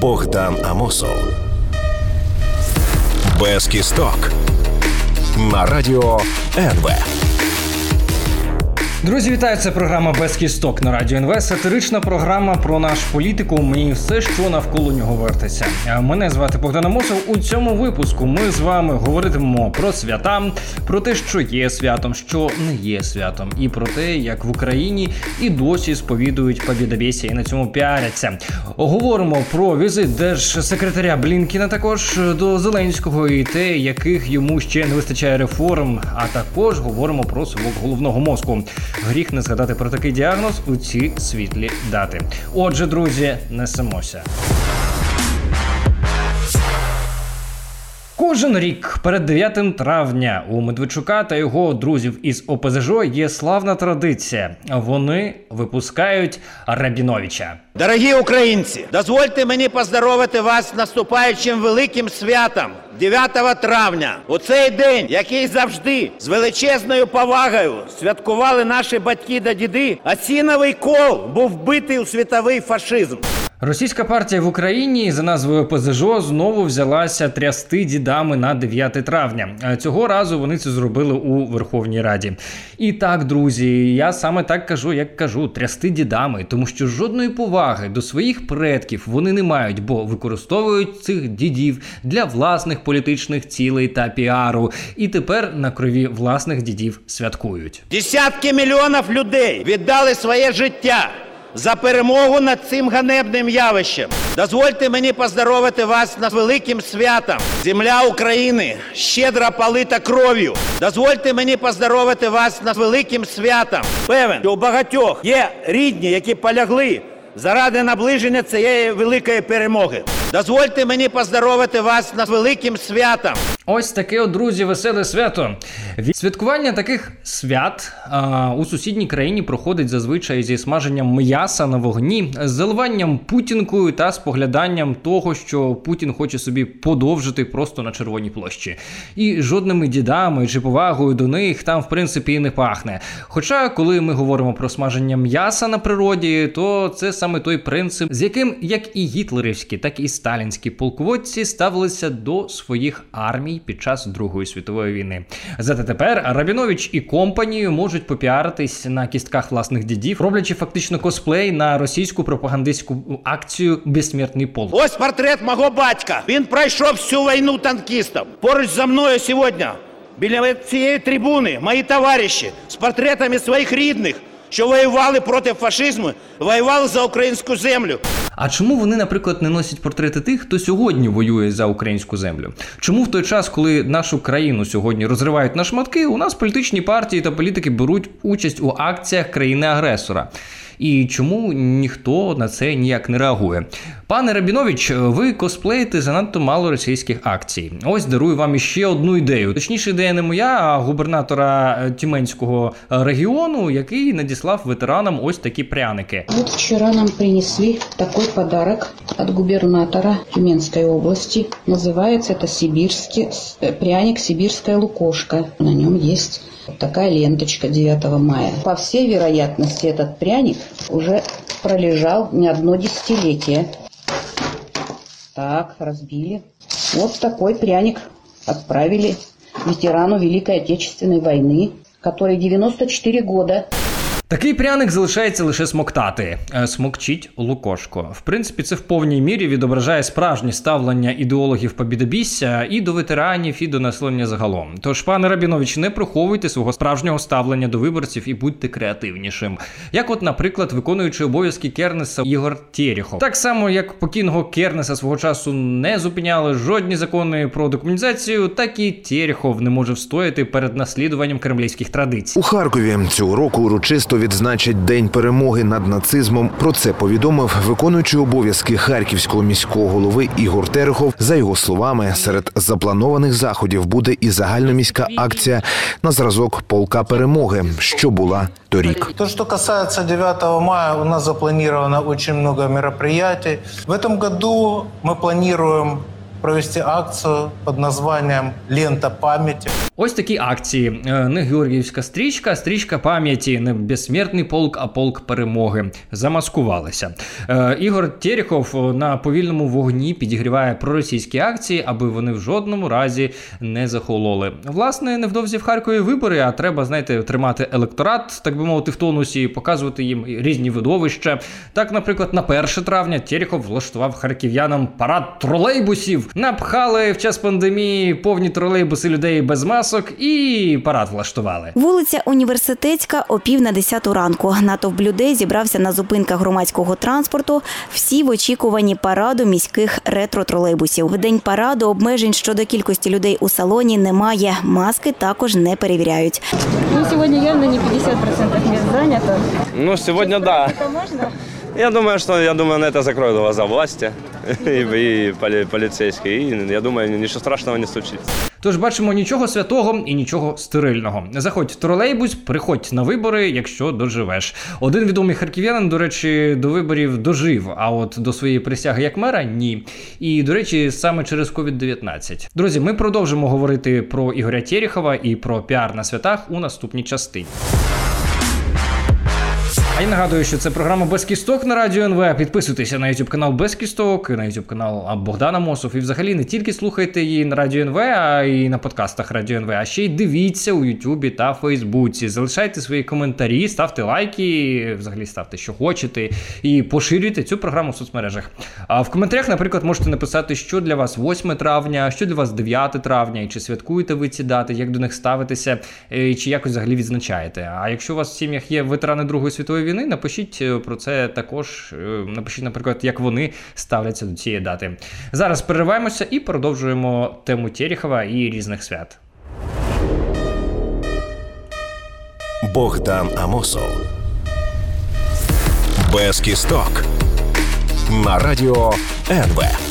Богдан Амосов. Без кісток. На радіо НВ. Друзі, вітаю! Це програма без кісток на радіо НВ. Сатирична програма про наш політику. Мені все, що навколо нього вертиться. Мене звати Богдан Амосов. У цьому випуску ми з вами говоритимемо про свята, про те, що є святом, що не є святом, і про те, як в Україні і досі сповідують побідобєсія і на цьому піаряться. Говоримо про візит держсекретаря Блінкіна також до Зеленського і те, яких йому ще не вистачає реформ. А також говоримо про свого головного мозку. Гріх не згадати про такий діагноз у ці світлі дати. Отже, друзі, несемося. Кожен рік перед 9 травня у Медведчука та його друзів із ОПЗЖ є славна традиція. Вони випускають Рабіновича. Дорогі українці, дозвольте мені поздоровити вас з наступаючим великим святом 9 травня. У цей день, який завжди з величезною повагою святкували наші батьки та діди, осіновий кол був вбитий у світовий фашизм. Російська партія в Україні за назвою ПЗЖ знову взялася трясти дідами на 9 травня. А Цього разу вони це зробили у Верховній Раді. І так, друзі, я саме так кажу, як кажу, трясти дідами, тому що жодної поваги до своїх предків вони не мають, бо використовують цих дідів для власних політичних цілей та піару. І тепер на крові власних дідів святкують. Десятки мільйонів людей віддали своє життя за перемогу над цим ганебним явищем. Дозвольте мені поздоровити вас над великим святом. Земля України щедро полита кров'ю. Дозвольте мені поздоровити вас над великим святом. Певен, що у багатьох є рідні, які полягли заради наближення цієї великої перемоги. Дозвольте мені поздоровити вас над великим святом. Ось таке, от, друзі, веселе свято. Святкування таких свят а, у сусідній країні проходить зазвичай зі смаженням м'яса на вогні, з заливанням путінкою та спогляданням того, що Путін хоче собі подовжити просто на червоній площі. І жодними дідами чи повагою до них там, в принципі, і не пахне. Хоча, коли ми говоримо про смаження м'яса на природі, то це саме той принцип, з яким як і гітлерівські, так і сталінські полководці ставилися до своїх армій під час Другої світової війни. Зате тепер Рабінович і компанію можуть попіаритись на кістках власних дідів, роблячи фактично косплей на російську пропагандистську акцію Безсмертний полк. Ось портрет мого батька. Він пройшов всю війну танкістом. Поруч за мною сьогодні, біля цієї трибуни, мої товариші з портретами своїх рідних, що воювали проти фашизму, воювали за українську землю. А чому вони, наприклад, не носять портрети тих, хто сьогодні воює за українську землю? Чому в той час, коли нашу країну сьогодні розривають на шматки, у нас політичні партії та політики беруть участь у акціях країни-агресора? І чому ніхто на це ніяк не реагує? Пане Рабінович, ви косплеїте занадто мало російських акцій. Ось дарую вам іще одну ідею. Точніше, ідея не моя, а губернатора е, Тюменського е, регіону, який надіслав ветеранам ось такі пряники. Вот вчера нам принесли такой подарок от губернатора Тюменской области. Называется это сибирский э, пряник «Сибирская лукошка». На нем есть вот такая ленточка 9 мая. По всей вероятности, этот пряник уже пролежал не одно десятилетие. Так, разбили. Вот такой пряник отправили ветерану Великой Отечественной войны, который 94 года Такий пряник залишається лише смоктати. Е, Смокчіть лукошко. В принципі, це в повній мірі відображає справжнє ставлення ідеологів побідобісся і до ветеранів, і до населення загалом. Тож, пане Рабінович, не приховуйте свого справжнього ставлення до виборців і будьте креативнішим. Як, от, наприклад, виконуючи обов'язки Кернеса Ігор Тєріхов. Так само, як покійного Кернеса свого часу не зупиняли жодні закони про декомунізацію, так і Тєріхов не може встояти перед наслідуванням кремлівських традицій. У Харкові цього року урочисто відзначать День перемоги над нацизмом. Про це повідомив виконуючий обов'язки харківського міського голови Ігор Терехов. За його словами, серед запланованих заходів буде і загальноміська акція на зразок полка перемоги, що була торік. То, что касается 9 мая, у нас запланировано очень много мероприятий. В этом году мы планируем провести акцию под названием «Лента памяти». Ось такі акції. Е, Не Георгіївська стрічка, стрічка пам'яті, не безсмертний полк, а полк перемоги. Замаскувалися. Е, Ігор Терехов на повільному вогні підігріває проросійські акції, аби вони в жодному разі не захололи. Власне, невдовзі в Харкові вибори, а треба, знаєте, тримати електорат, так би мовити, в тонусі, показувати їм різні видовища. Так, наприклад, на 1 травня Терехов влаштував харків'янам парад тролейбусів. Напхали в час пандемії повні тролейбуси людей без масок і парад влаштували. Вулиця Університетська о пів на десяту ранку. Натовп людей зібрався на зупинках громадського транспорту. Всі в очікуванні параду міських ретро-тролейбусів. В день параду обмежень щодо кількості людей у салоні немає. Маски також не перевіряють. Ну, сегодня явно не 50% мест занято. Ну, сегодня да. Это можно? Я думаю, что я думаю, на это закроют глаза власти и, и поли- полицейские. И я думаю, ничего страшного не случится. Тож бачимо нічого святого і нічого стерильного. Заходь в тролейбус, приходь на вибори, якщо доживеш. Один відомий харків'янин, до речі, до виборів дожив, а от до своєї присяги як мера ні. І до речі, саме через COVID-19. Друзі, ми продовжимо говорити про Ігоря Терехова і про піар на святах у наступній частині. А я нагадую, що це програма Без кісток на радіо НВ. Підписуйтеся на YouTube канал Без кісток, на YouTube канал Богдана Мосов. І взагалі не тільки слухайте її на радіо НВ, а й на подкастах Радіо НВ, а ще й дивіться у Ютубі та Фейсбуці. Залишайте свої коментарі, ставте лайки, взагалі ставте, що хочете, і поширюйте цю програму в соцмережах. А в коментарях, наприклад, можете написати, що для вас 8 травня, що для вас 9 травня, і чи святкуєте ви ці дати, як до них ставитеся, і чи якось взагалі відзначаєте. А якщо у вас в сім'ях є ветерани Другої світової війни, напишіть е, про це також. е, Напишіть, наприклад, як вони ставляться до цієї дати. Зараз перериваємося і продовжуємо тему Терехова і різних свят. Богдан Амосов. Без кісток. На радіо НВ.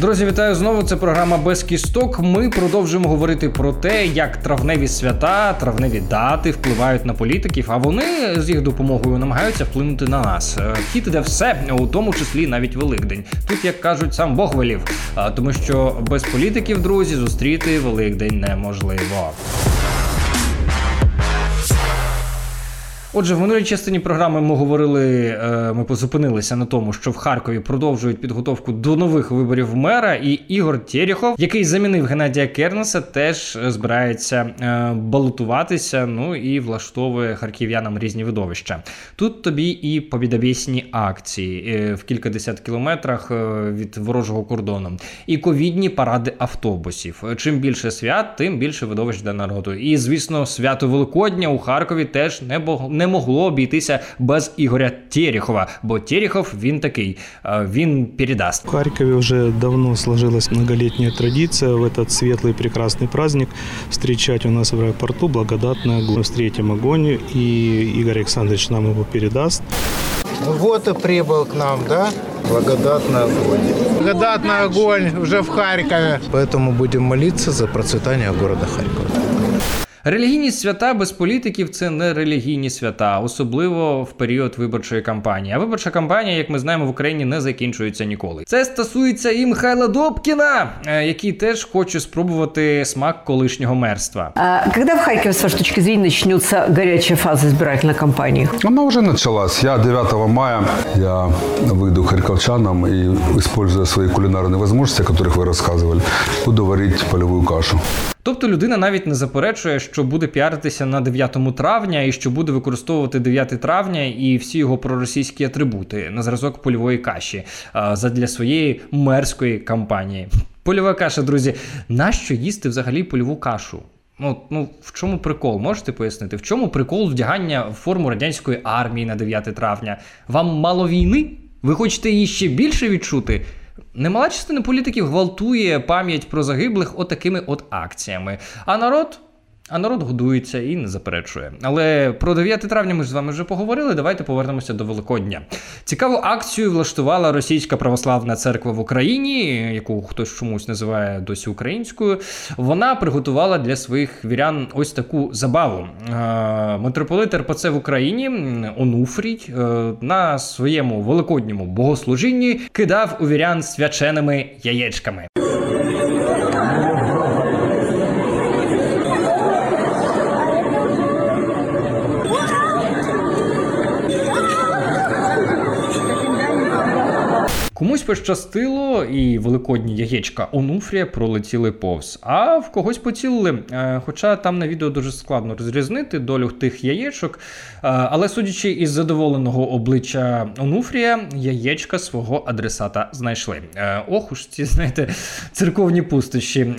Друзі, вітаю знову. Це програма Без кісток. Ми продовжуємо говорити про те, як травневі свята, травневі дати впливають на політиків, а вони з їх допомогою намагаються вплинути на нас. Е, хід іде все, у тому числі навіть Великдень. Тут, як кажуть, сам Бог велів, А, тому що без політиків, друзі, зустріти Великдень неможливо. Отже, в минулій частині програми ми говорили, е, ми позупинилися на тому, що в Харкові продовжують підготовку до нових виборів мера, і Ігор Терехов, який замінив Геннадія Кернеса, теж е, збирається е, балотуватися. Ну і влаштовує харків'янам різні видовища. Тут тобі і побідобєсні акції в кількадесят кілометрах від ворожого кордону, і ковідні паради автобусів. Чим більше свят, тим більше видовищ для народу. І звісно, свято Великодня у Харкові теж не не могло обійтися без Ігоря Терехова, бо Терехов він такий, е, він передасть. В Харькове уже давно сложилась многолетняя традиция в этот светлый прекрасный праздник встречать у нас в аэропорту благодатный огонь. Встретим огонь, и Игорь Александрович нам его передаст. Вот и прибыл к нам, да? Благодатный огонь. Благодатный огонь уже в Харькове. Поэтому будем молиться за процветание города Харькова. Релігійні свята без політиків це не релігійні свята, особливо в період виборчої кампанії. А виборча кампанія, як ми знаємо, в Україні не закінчується ніколи. Це стосується і Михайла Добкіна, е, який теж хоче спробувати смак колишнього мерства. А когда в Харькове, с вашей точки зрения, начнется горячая фаза избирательной кампании? Она уже началась. Я 9 мая я выйду к харьковчанам и, используя свои кулинарные возможности, о которых вы рассказывали, буду варить полевую кашу. Тобто людина навіть не заперечує, що буде піаритися на 9 травня і що буде використовувати 9 травня і всі його проросійські атрибути на зразок польової каші задля своєї мерської кампанії. Польова каша, друзі, нащо їсти взагалі польову кашу? Ну, ну в чому прикол? Можете пояснити? В чому прикол вдягання в форму радянської армії на 9 травня? Вам мало війни? Ви хочете її ще більше відчути? Немала частина політиків гвалтує пам'ять про загиблих отакими от акціями. А народ А народ годується і не заперечує. Але про 9 травня ми з вами вже поговорили. Давайте повернемося до Великодня. Цікаву акцію влаштувала Російська православна церква в Україні, яку хтось чомусь називає досі українською. Вона приготувала для своїх вірян ось таку забаву. Е, Митрополит РПЦ в Україні Онуфрій е, на своєму великодньому богослужінні кидав у вірян свяченими яєчками. Комусь пощастило, і великодні яєчка Онуфрія пролетіли повз, а в когось поцілили. Е, Хоча там на відео дуже складно розрізнити долю тих яєчок. Е, Але судячи із задоволеного обличчя Онуфрія, яєчка свого адресата знайшли. Е, Ох уж ці, знаєте, церковні пустощі.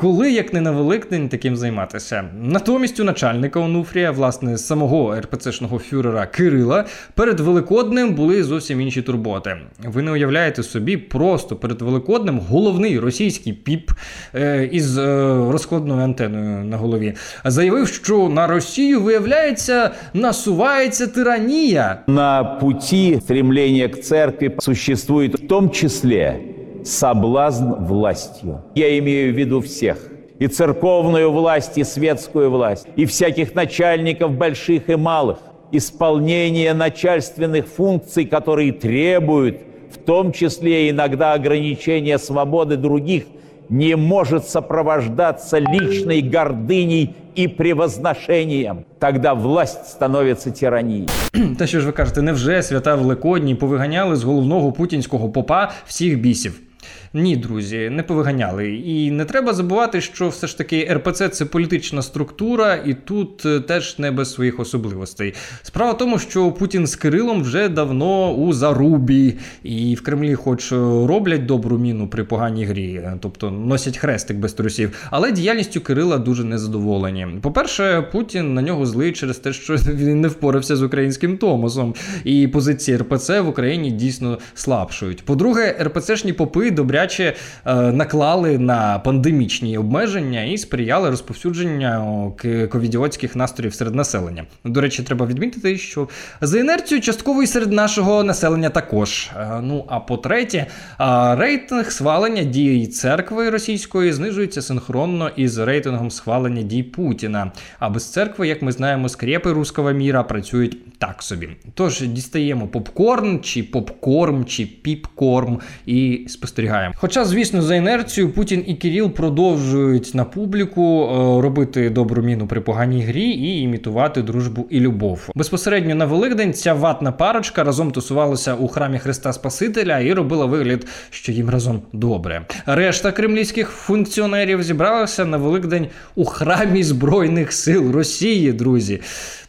Коли, як не на Великдень, таким займатися? Натомість у начальника Онуфрія, власне, самого РПЦшного фюрера Кирила, перед Великоднем були зовсім інші турботи. Ви не уявляєте собі, просто перед Великоднем головний російський піп е, із е, розкладною антеною на голові заявив, що на Росію, виявляється, насувається тиранія. На пути стремления к церкви существует в том числе соблазн властью. Я имею в виду всех. И церковную власть, и светскую власть, и всяких начальников больших и малых. Исполнение начальственных функций, которые требуют, в том числе иногда ограничения свободы других, не может сопровождаться личной гордыней и превозношением. Тогда власть становится тиранией. Та що ж ви кажете, невже свята Великодні повиганяли з головного путінського попа всіх бісів? Ні, друзі, не повиганяли. І не треба забувати, що все ж таки РПЦ це політична структура, і тут е, теж не без своїх особливостей. Справа в тому, що Путін з Кирилом вже давно у зарубі, і в Кремлі, хоч роблять добру міну при поганій грі, е, тобто носять хрестик без трусів, але діяльністю Кирила дуже незадоволені. По-перше, Путін на нього злий через те, що він не впорався з українським Томосом, і позиції РПЦ в Україні дійсно слабшують. По-друге, РПЦшні попи добряче е, наклали на пандемічні обмеження і сприяли розповсюдженню к- ковідіотських настроїв серед населення. До речі, треба відмітити, що за інерцією частково і серед нашого населення також. Е, Ну а по-третє, е, рейтинг схвалення дій церкви російської знижується синхронно із рейтингом схвалення дій Путіна. А без церкви, як ми знаємо, скрепи руського міра працюють так собі. Тож дістаємо попкорн, чи попкорм, чи піпкорм і спостерігаємо. Хоча, звісно, за інерцією Путін і Кіріл продовжують на публіку е, робити добру міну при поганій грі і імітувати дружбу і любов. Безпосередньо на Великдень ця ватна парочка разом тусувалася у храмі Христа Спасителя і робила вигляд, що їм разом добре. Решта кремлівських функціонерів зібралася на Великдень у храмі Збройних сил Росії, друзі.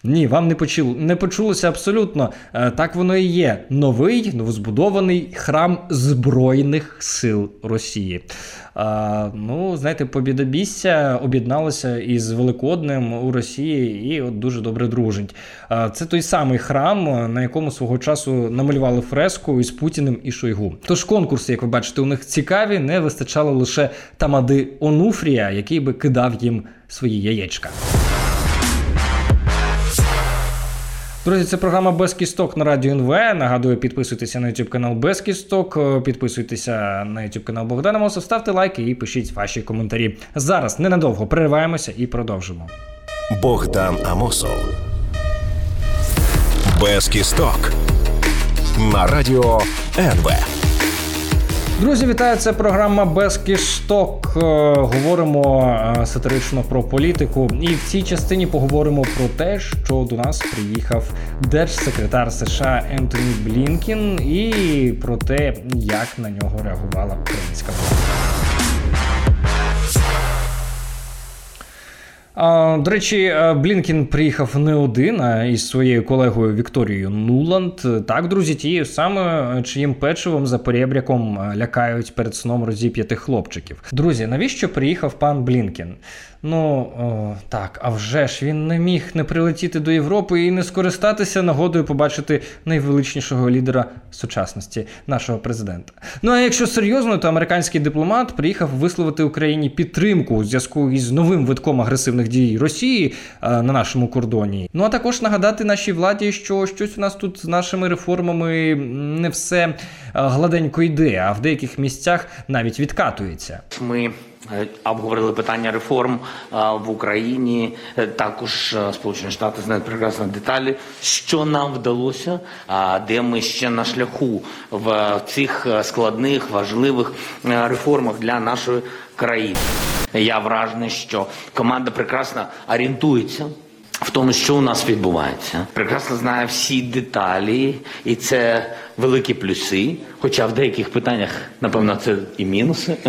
Ні, вам не почуло, не почулося абсолютно. Е, Так воно і є. Новий новозбудований храм Збройних сил Росії. А, ну, знаєте, побідобісся об'єдналося із Великоднем у Росії і от дуже добре дружить. А, це той самий храм, на якому свого часу намалювали фреску із Путіним і Шойгу. Тож конкурси, як ви бачите, у них цікаві, не вистачало лише тамади Онуфрія, який би кидав їм свої яєчка. Друзі, це програма Без кісток на радіо НВ. Нагадую, підписуйтеся на YouTube канал Без кісток, е, підписуйтеся на YouTube канал Богдана Мосов, ставте лайки і пишіть ваші коментарі. Зараз ненадовго перериваємося і продовжимо. Богдан Амосов. Без кісток. На радіо НВ. Друзі, вітаю! Це програма Без кішток. Е, Говоримо е, сатирично про політику. І в цій частині поговоримо про те, що до нас приїхав держсекретар США Ентоні Блінкін, і про те, як на нього реагувала українська влада. До речі, е, Блінкін приїхав не один, а із своєю колегою Вікторією Нуланд. Так, друзі, тією самою, чиїм печивом за поребряком е, лякають перед сном розіп'ятих хлопчиків. Друзі, навіщо приїхав пан Блінкін? Ну о, так, а вже ж він не міг не прилетіти до Європи і не скористатися нагодою побачити найвеличнішого лідера сучасності, нашого президента. Ну а якщо серйозно, то американський дипломат приїхав висловити Україні підтримку у зв'язку із новим витком агресивних дій Росії е, на нашому кордоні. Ну а також нагадати нашій владі, що щось у нас тут з нашими реформами не все е, гладенько йде, а в деяких місцях навіть відкатується. Ми обговорили питання реформ е, в Україні. Е, Також е, Сполучені Штати знають прекрасно деталі, що нам вдалося, де ми ще на шляху в цих е, складних важливих е, реформах для нашої країни. Я вражений, що команда прекрасно орієнтується. В тому, що у нас відбувається, прекрасно знає всі деталі, і це великі плюси. Хоча в деяких питаннях, напевно, це і мінуси.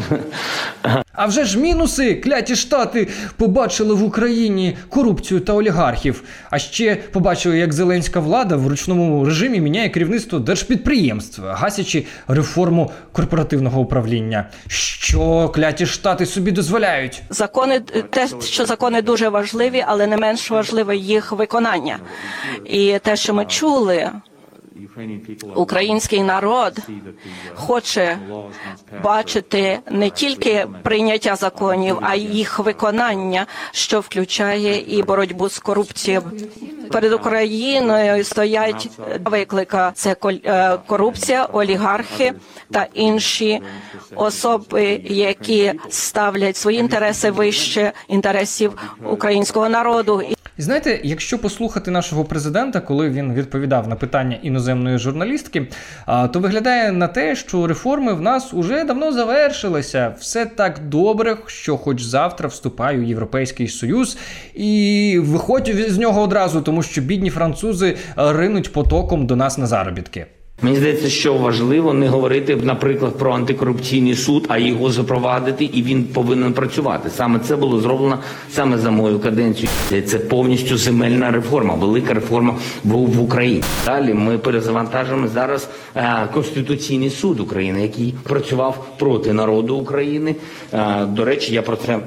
А вже ж мінуси кляті штати побачили в Україні корупцію та олігархів. А ще побачили, як зеленська влада в ручному режимі міняє керівництво держпідприємств, гасячи реформу корпоративного управління. Що кляті штати собі дозволяють? Закони те, що закони дуже важливі, але не менш важливе їх виконання. І те, що ми чули, український народ хоче бачити не тільки прийняття законів, а й їх виконання, що включає і боротьбу з корупцією. Перед Україною стоять виклика: це е, корупція, олігархи та інші особи, які ставлять свої інтереси вище інтересів українського народу. І знаєте, якщо послухати нашого президента, коли він відповідав на питання іноземної журналістки, то виглядає на те, що реформи в нас уже давно завершилися. Все так добре, що хоч завтра вступаю в Європейський Союз і виходь з нього одразу, тому що бідні французи ринуть потоком до нас на заробітки. Мені здається, що важливо не говорити, наприклад, про антикорупційний суд, а його запровадити, і він повинен працювати. Саме це було зроблено саме за мою каденцію. Це повністю земельна реформа, велика реформа в, Україні. Далі ми перезавантажимо зараз е, конституційний суд України, який працював проти народу України. Е, до речі, я про це.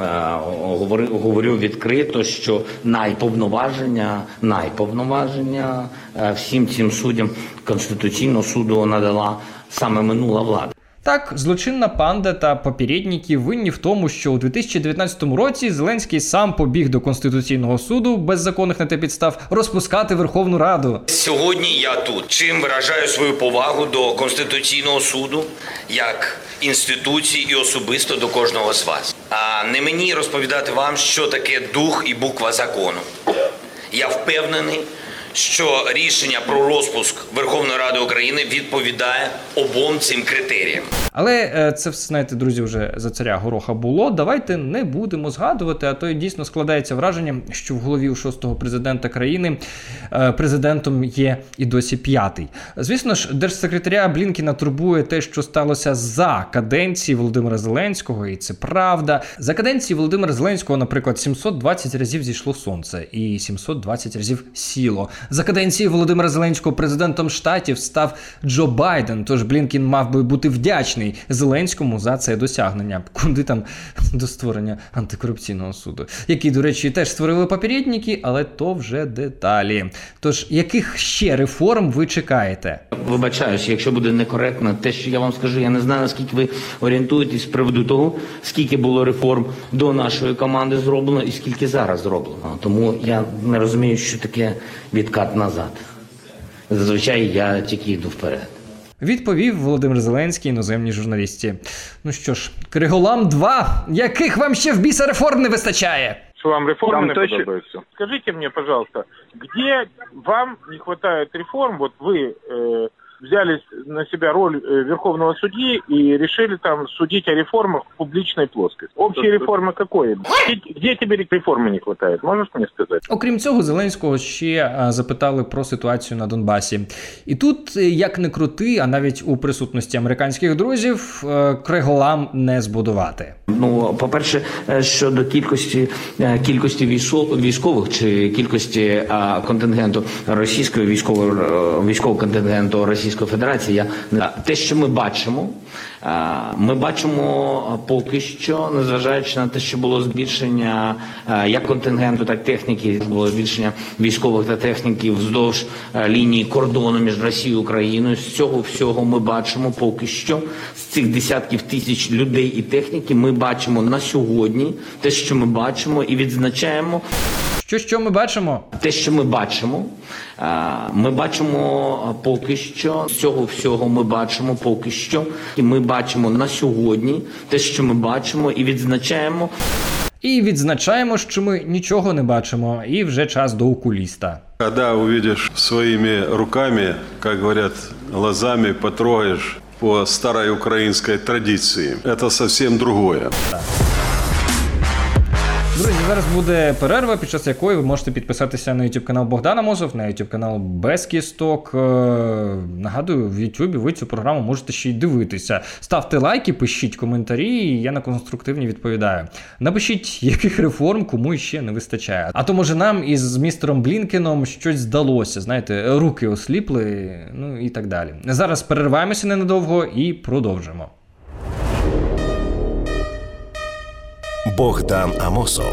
Е, говорю, говорю відкрито, що найповноваження, найповноваження е, всім цим суддям Конституційного суду надала саме минула влада. Так, злочинна панда та попередники винні в тому, що у 2019 році Зеленський сам побіг до конституційного суду без законних на те підстав розпускати Верховну Раду. Сьогодні я тут. Чим виражаю свою повагу до Конституційного суду як інституції і особисто до кожного з вас. Не мені розповідати вам, що таке дух і буква закону. Я впевнений, що рішення про розпуск Верховної Ради України відповідає обом цим критеріям. Але е, це все, знаєте, друзі, вже за царя гороха було. Давайте не будемо згадувати, а то дійсно складається враження, що в голові у шостого президента країни е, президентом є і досі п'ятий. Звісно ж, держсекретаря Блінкіна турбує те, що сталося за каденції Володимира Зеленського, і це правда. За каденції Володимира Зеленського, наприклад, 720 разів зійшло сонце і 720 разів сіло. За каденції Володимира Зеленського президентом штатів став Джо Байден. Тож Блінкін мав би бути вдячний Зеленському за це досягнення. Куди там до створення антикорупційного суду, який, до речі, теж створили попередники, але то вже деталі. Тож яких ще реформ ви чекаєте? Вибачаюсь, якщо буде некоректно, те, що я вам скажу, я не знаю, наскільки ви орієнтуєтесь з приводу того, скільки було реформ до нашої команди зроблено і скільки зараз зроблено. Тому я не розумію, що таке відкат назад. Зазвичай я тільки йду вперед. Відповів Володимир Зеленський іноземній журналісті. Ну що ж, Криголам 2. Яких вам ще в біса реформ не вистачає? Что вам реформы Вам не точно- подобаются? Скажите мне, пожалуйста, где вам не хватает реформ? Вот вы э, взяли на себя роль э, верховного судьи и решили там судить о реформах в публичной плоскости. Общие реформы какой? Где, где тебе реформы не хватает? Можешь мне сказать? Окрім цього, Зеленського ще а, запитали про ситуацію на Донбасі. І тут, е, як не крути, а навіть у присутності американських друзів, е, Криголам не збудувати. Ну, по-перше, е, щодо кількості е, кількості військо- військових чи кількості а, контингенту російського військового е, військового контингенту Російської Російської Федерації. Я не те, що ми бачимо, ми бачимо поки що, незважаючи на те, що було збільшення як контингенту, так і техніки, було збільшення військових та техніки вздовж лінії кордону між Росією і Україною. З цього всього ми бачимо поки що з цих десятків тисяч людей і техніки. Ми бачимо на сьогодні те, що ми бачимо, і відзначаємо. Що що ми бачимо? Те, що ми бачимо, е, ми бачимо поки що з цього всього. Ми бачимо поки що, і ми бачимо на сьогодні те, що ми бачимо, і відзначаємо. І відзначаємо, що ми нічого не бачимо, і вже час до окуліста. Когда увидишь своими руками, как говорят, глазами потрогаешь по старой украинской традиции, это совсем другое. Друзі, зараз буде перерва, під час якої ви можете підписатися на YouTube канал Богдана Мозов, на YouTube канал Без Кісток. Е, Нагадую, в YouTube ви цю програму можете ще й дивитися. Ставте лайки, пишіть коментарі, і я на конструктивні відповідаю. Напишіть, яких реформ кому ще не вистачає. А то може нам із містером Блінкеном щось здалося. Знаєте, руки осліпли, ну і так далі. Зараз перерваємося ненадовго і продовжимо. Богдан Амосов.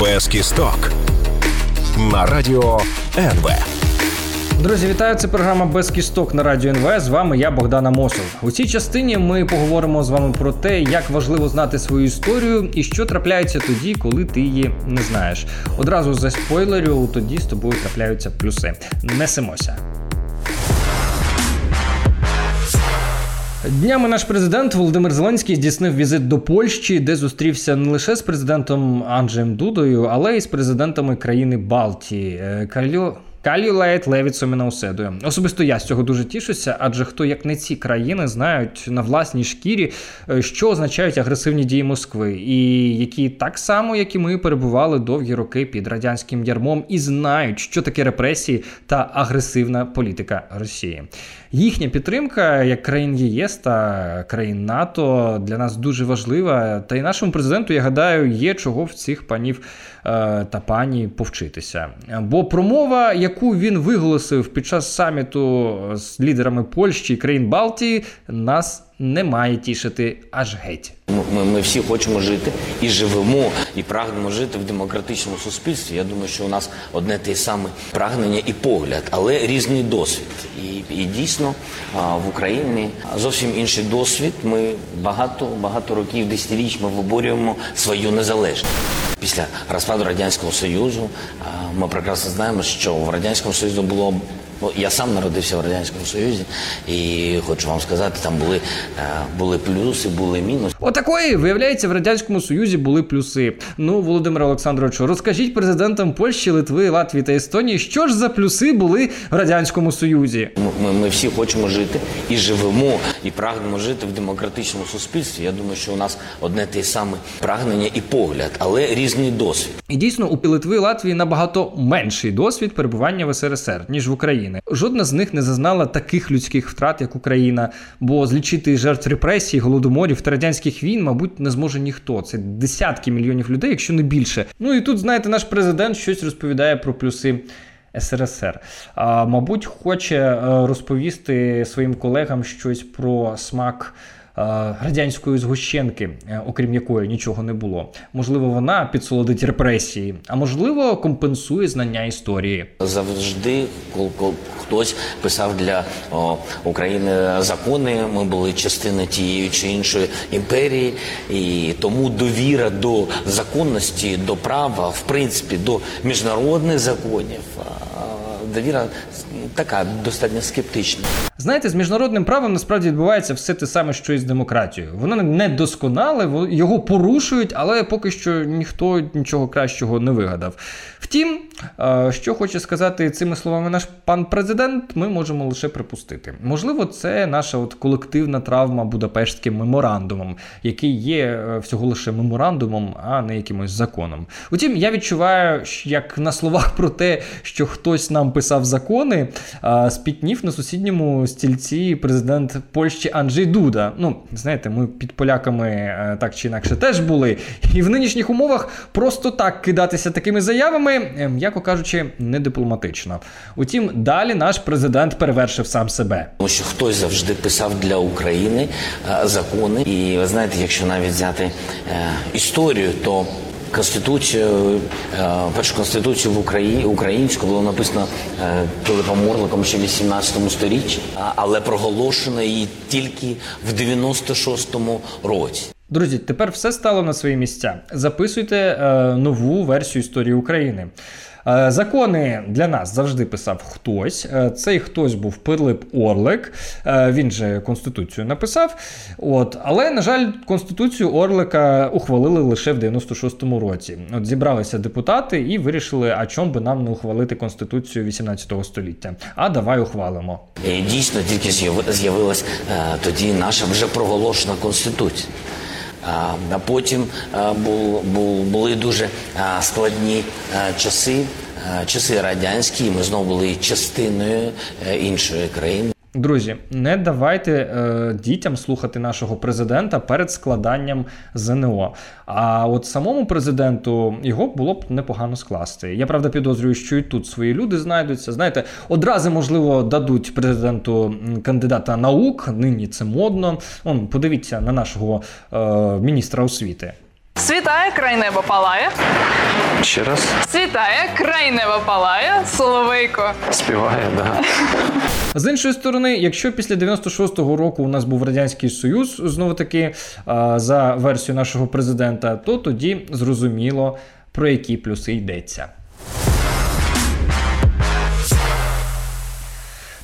Без кісток. На радіо НВ. Друзі, вітаю! Це програма без кісток на радіо НВ. З вами я Богдан Амосов. У цій частині ми поговоримо з вами про те, як важливо знати свою історію і що трапляється тоді, коли ти її не знаєш. Одразу за спойлерю, тоді з тобою трапляються плюси. Несемося. Днями наш президент Володимир Зеленський здійснив візит до Польщі, де зустрівся не лише з президентом Анджеєм Дудою, але й з президентами країни Балтії. Е, Кальо. Калюлейт Левіцом Науседою. Особисто я з цього дуже тішуся, адже хто як не ці країни знають на власній шкірі, е, що означають агресивні дії Москви, і які так само, як і ми, перебували довгі роки під радянським ярмом і знають, що таке репресії та агресивна політика Росії. Їхня підтримка як країн ЄС та країн НАТО для нас дуже важлива. Та й нашому президенту, я гадаю, є чого в цих панів е, та пані повчитися. Бо промова, яку він виголосив під час саміту з лідерами Польщі і країн Балтії, нас не має тішити аж геть. Ми, ми всі хочемо жити і живемо, і прагнемо жити в демократичному суспільстві. Я думаю, що у нас одне те саме прагнення і погляд, але різний досвід. І, і дійсно в Україні зовсім інший досвід. Ми багато багато років, десятиріч ми виборюємо свою незалежність. Після розпаду радянського союзу ми прекрасно знаємо, що в радянському союзі було Ну, я сам народився в радянському союзі, і хочу вам сказати, там були, е, були плюси, були мінуси. Отакої, виявляється, в радянському союзі були плюси. Ну, Володимир Олександровичу, розкажіть президентам Польщі, Литви, Латвії та Естонії, що ж за плюси були в радянському союзі. Ми, ми всі хочемо жити і живемо, і прагнемо жити в демократичному суспільстві. Я думаю, що у нас одне те саме прагнення і погляд, але різний досвід. І дійсно у Литви Латвії набагато менший досвід перебування в СРСР ніж в Україні. Жодна з них не зазнала таких людських втрат, як Україна, бо злічити жертв репресій, голодоморів та радянських війн, мабуть, не зможе ніхто. Це десятки мільйонів людей, якщо не більше. Ну і тут, знаєте, наш президент щось розповідає про плюси. СРСР, а, мабуть, хоче розповісти своїм колегам щось про смак радянської згущенки, е, окрім якої нічого не було. Можливо, вона підсолодить репресії, а можливо, компенсує знання історії. Завжди, коли хтось писав для України закони, ми були частиною тієї чи іншої імперії, і тому довіра до законності, до права, в принципі, до міжнародних законів. Довіра така достатньо скептична. Знаєте, з міжнародним правом насправді відбувається все те саме, що і з демократією. Воно не досконале, його порушують, але поки що ніхто нічого кращого не вигадав. Втім, що хоче сказати цими словами наш пан президент, ми можемо лише припустити. Можливо, це наша от колективна травма Будапештським меморандумом, який є е, всього лише меморандумом, а не якимось законом. Утім, я відчуваю, як на словах про те, що хтось нам писав закони, спітнів на сусідньому стільці президент Польщі Анджей Дуда. Ну, знаєте, ми під поляками е, так чи інакше теж були. І в нинішніх умовах просто так кидатися такими заявами. Ем, м'яко кажучи, не дипломатично. Утім, далі наш президент перевершив сам себе. Тому що хтось завжди писав для України е, закони. І ви знаєте, якщо навіть взяти е, історію, то Конституцію, е, першу конституцію в Україні українську було написано е, Пилипом Орликом ще в 18 сторіччі, але проголошено її тільки в 96-му році. Друзі, тепер все стало на свої місця. Записуйте е, нову версію історії України. Е, закони для нас завжди писав хтось. Е, цей хтось був Пилип Орлик. Е, він же конституцію написав. От, але на жаль, конституцію Орлика ухвалили лише в 96-му році. От зібралися депутати і вирішили, а чому би нам не ухвалити конституцію 18 століття. А давай ухвалимо. Дійсно тільки з'яви- з'явилась тоді наша вже проголошена конституція. А, потім бул, бул, були дуже складні часи, часи радянські, ми знову були частиною е, іншої країни. Друзі, не давайте е, дітям слухати нашого президента перед складанням ЗНО. А от самому президенту його було б непогано скласти. Я правда підозрюю, що і тут свої люди знайдуться. Знаєте, одразу можливо дадуть президенту кандидата наук. Нині це модно. Он подивіться на нашого е, міністра освіти. Світає, край неба палає. Ще раз Світає, край неба палає. Соловейко. співає, да. З іншої сторони, якщо після 96-го року у нас був радянський союз, знову таки за версією нашого президента, то тоді зрозуміло про які плюси йдеться.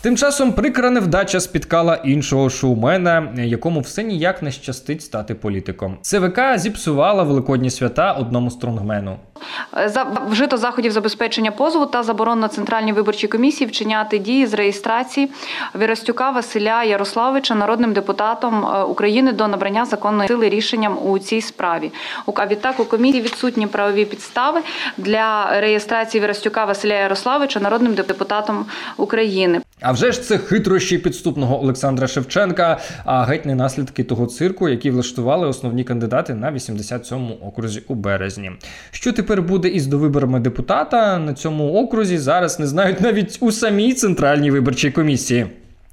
Тим часом прикра невдача спіткала іншого шоумена, якому все ніяк не щастить стати політиком. ЦВК зіпсувала великодні свята одному стронгмену. За вжито заходів забезпечення позову та заборонено центральній виборчій комісії вчиняти дії з реєстрації Вірастюка Василя Ярославовича народним депутатом е, України до набрання законної сили рішенням у цій справі. А відтак у комісії відсутні правові підстави для реєстрації Вірастюка Василя Ярославовича народним депутатом України. А вже ж це хитрощі підступного Олександра Шевченка, а геть не наслідки того цирку, який влаштували основні кандидати на 87-му окрузі у березні. Що тепер буде із довиборами депутата на цьому окрузі, зараз не знають навіть у самій центральній виборчій комісії.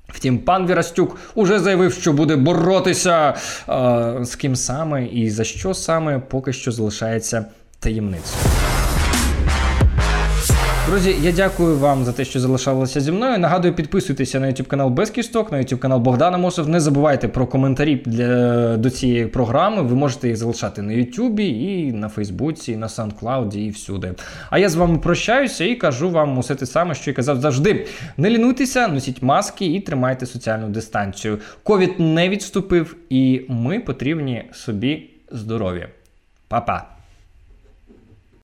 Втім, пан Вірастюк уже заявив, що буде боротися е, з ким саме і за що саме поки що залишається таємницею. Друзі, я дякую вам за те, що залишалися зі мною. Нагадую, підписуйтеся на YouTube канал Без Кісток, на YouTube канал Богдана Мосов. Не забувайте про коментарі для, до цієї програми. Ви можете їх залишати на YouTube, і на Фейсбуці, і на SoundCloud, і всюди. А я з вами прощаюся і кажу вам усе те саме, що й казав завжди. Не лінуйтеся, носіть маски і тримайте соціальну дистанцію. Ковід не відступив, і ми потрібні собі здорові. Па-па!